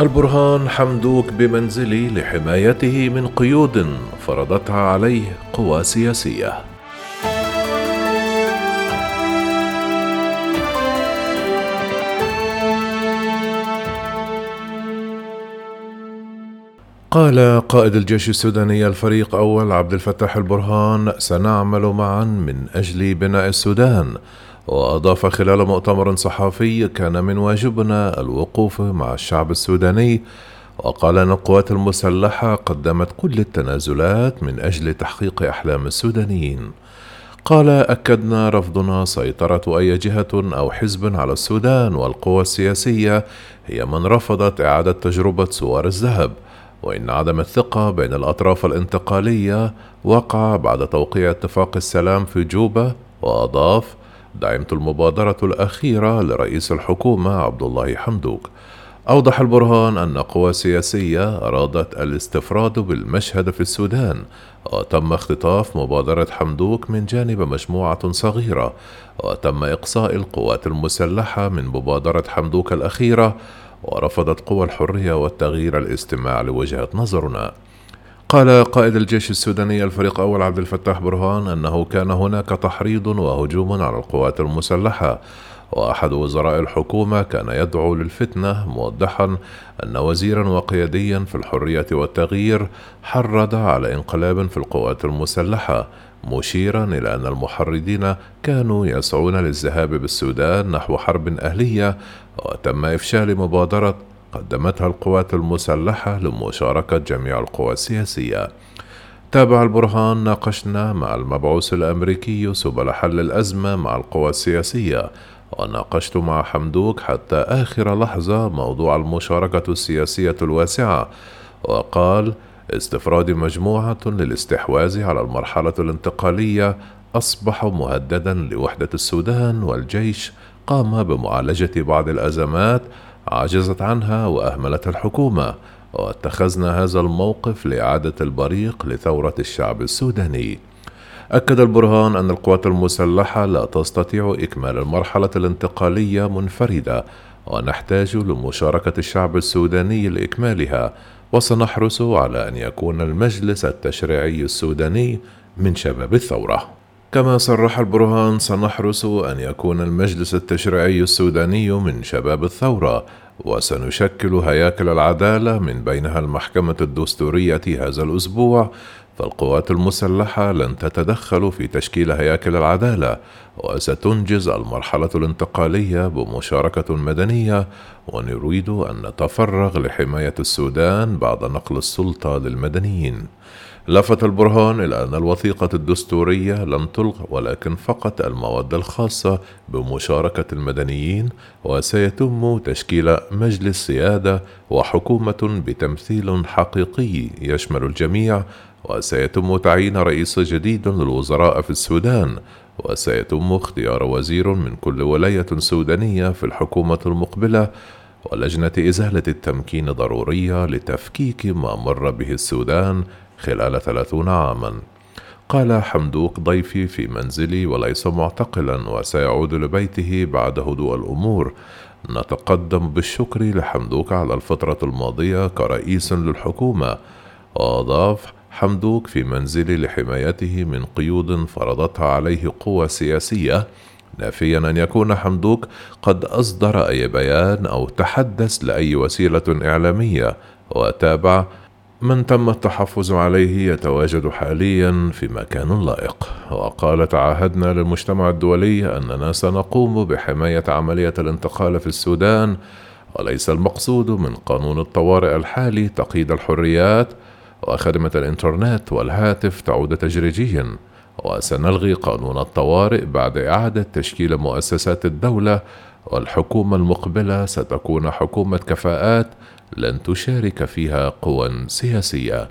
البرهان حمدوك بمنزلي لحمايته من قيود فرضتها عليه قوى سياسية. قال قائد الجيش السوداني الفريق أول عبد الفتاح البرهان سنعمل معا من أجل بناء السودان. وأضاف خلال مؤتمر صحفي كان من واجبنا الوقوف مع الشعب السوداني وقال أن القوات المسلحة قدمت كل التنازلات من أجل تحقيق أحلام السودانيين. قال أكدنا رفضنا سيطرة أي جهة أو حزب على السودان والقوى السياسية هي من رفضت إعادة تجربة سوار الذهب وإن عدم الثقة بين الأطراف الانتقالية وقع بعد توقيع اتفاق السلام في جوبا وأضاف دعمت المبادرة الأخيرة لرئيس الحكومة عبد الله حمدوك. أوضح البرهان أن قوى سياسية أرادت الاستفراد بالمشهد في السودان وتم اختطاف مبادرة حمدوك من جانب مجموعة صغيرة وتم إقصاء القوات المسلحة من مبادرة حمدوك الأخيرة ورفضت قوى الحرية والتغيير الاستماع لوجهة نظرنا. قال قائد الجيش السوداني الفريق أول عبد الفتاح برهان أنه كان هناك تحريض وهجوم على القوات المسلحة وأحد وزراء الحكومة كان يدعو للفتنة موضحا أن وزيرا وقياديا في الحرية والتغيير حرض على انقلاب في القوات المسلحة مشيرا إلى أن المحرضين كانوا يسعون للذهاب بالسودان نحو حرب أهلية وتم إفشال مبادرة قدمتها القوات المسلحة لمشاركة جميع القوى السياسية. تابع البرهان ناقشنا مع المبعوث الأمريكي سبل حل الأزمة مع القوى السياسية وناقشت مع حمدوك حتى آخر لحظة موضوع المشاركة السياسية الواسعة وقال استفراد مجموعة للاستحواذ على المرحلة الانتقالية أصبح مهددا لوحدة السودان والجيش قام بمعالجة بعض الأزمات عجزت عنها وأهملتها الحكومة واتخذنا هذا الموقف لإعادة البريق لثورة الشعب السوداني. أكد البرهان أن القوات المسلحة لا تستطيع إكمال المرحلة الانتقالية منفردة ونحتاج لمشاركة الشعب السوداني لإكمالها وسنحرص على أن يكون المجلس التشريعي السوداني من شباب الثورة. كما صرح البرهان سنحرص أن يكون المجلس التشريعي السوداني من شباب الثورة وسنشكل هياكل العدالة من بينها المحكمة الدستورية هذا الأسبوع فالقوات المسلحة لن تتدخل في تشكيل هياكل العدالة وستنجز المرحلة الانتقالية بمشاركة مدنية ونريد أن نتفرغ لحماية السودان بعد نقل السلطة للمدنيين. لفت البرهان إلى أن الوثيقة الدستورية لم تلغ ولكن فقط المواد الخاصة بمشاركة المدنيين وسيتم تشكيل مجلس سيادة وحكومة بتمثيل حقيقي يشمل الجميع وسيتم تعيين رئيس جديد للوزراء في السودان وسيتم اختيار وزير من كل ولاية سودانية في الحكومة المقبلة ولجنة إزالة التمكين ضرورية لتفكيك ما مر به السودان خلال ثلاثون عاما. قال حمدوك ضيفي في منزلي وليس معتقلا وسيعود لبيته بعد هدوء الأمور. نتقدم بالشكر لحمدوك على الفترة الماضية كرئيس للحكومة. وأضاف حمدوك في منزلي لحمايته من قيود فرضتها عليه قوى سياسية. نافيا أن يكون حمدوك قد أصدر أي بيان أو تحدث لأي وسيلة إعلامية. وتابع من تم التحفظ عليه يتواجد حاليا في مكان لائق. وقال تعهدنا للمجتمع الدولي أننا سنقوم بحماية عملية الانتقال في السودان وليس المقصود من قانون الطوارئ الحالي تقييد الحريات وخدمة الإنترنت والهاتف تعود تدريجيا وسنلغي قانون الطوارئ بعد إعادة تشكيل مؤسسات الدولة والحكومة المقبلة ستكون حكومة كفاءات لن تشارك فيها قوى سياسية.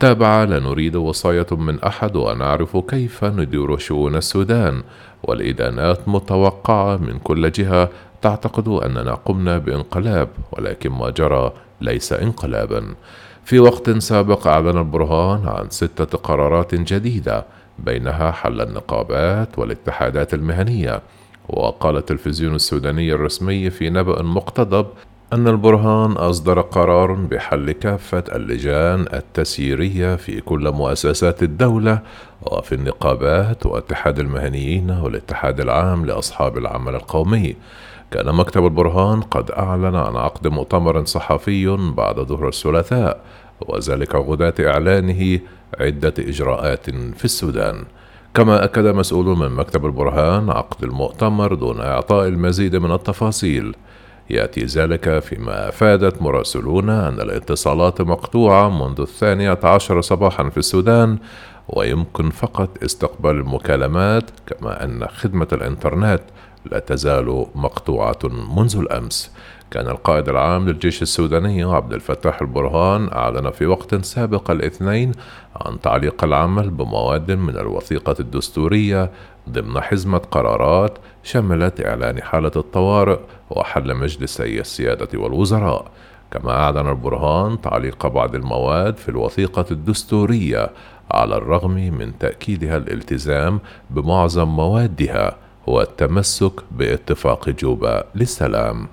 تابع لا نريد وصاية من أحد ونعرف كيف ندير شؤون السودان. والإدانات متوقعة من كل جهة. تعتقد أننا قمنا بانقلاب ولكن ما جرى ليس انقلابا. في وقت سابق أعلن البرهان عن ستة قرارات جديدة بينها حل النقابات والاتحادات المهنية. وقال التلفزيون السوداني الرسمي في نبأ مقتضب أن البرهان أصدر قرار بحل كافة اللجان التسييرية في كل مؤسسات الدولة وفي النقابات واتحاد المهنيين والاتحاد العام لأصحاب العمل القومي. كان مكتب البرهان قد أعلن عن عقد مؤتمر صحفي بعد ظهر الثلاثاء وذلك غداة إعلانه عدة إجراءات في السودان. كما أكد مسؤول من مكتب البرهان عقد المؤتمر دون إعطاء المزيد من التفاصيل. يأتي ذلك فيما أفادت مراسلون أن الاتصالات مقطوعة منذ الثانية عشر صباحا في السودان ويمكن فقط استقبال المكالمات كما أن خدمة الإنترنت لا تزال مقطوعة منذ الأمس. كان القائد العام للجيش السوداني عبد الفتاح البرهان أعلن في وقت سابق الاثنين عن تعليق العمل بمواد من الوثيقة الدستورية ضمن حزمة قرارات شملت إعلان حالة الطوارئ وحل مجلسي السيادة والوزراء. كما أعلن البرهان تعليق بعض المواد في الوثيقة الدستورية على الرغم من تأكيدها الالتزام بمعظم موادها. هو التمسك باتفاق جوبا للسلام.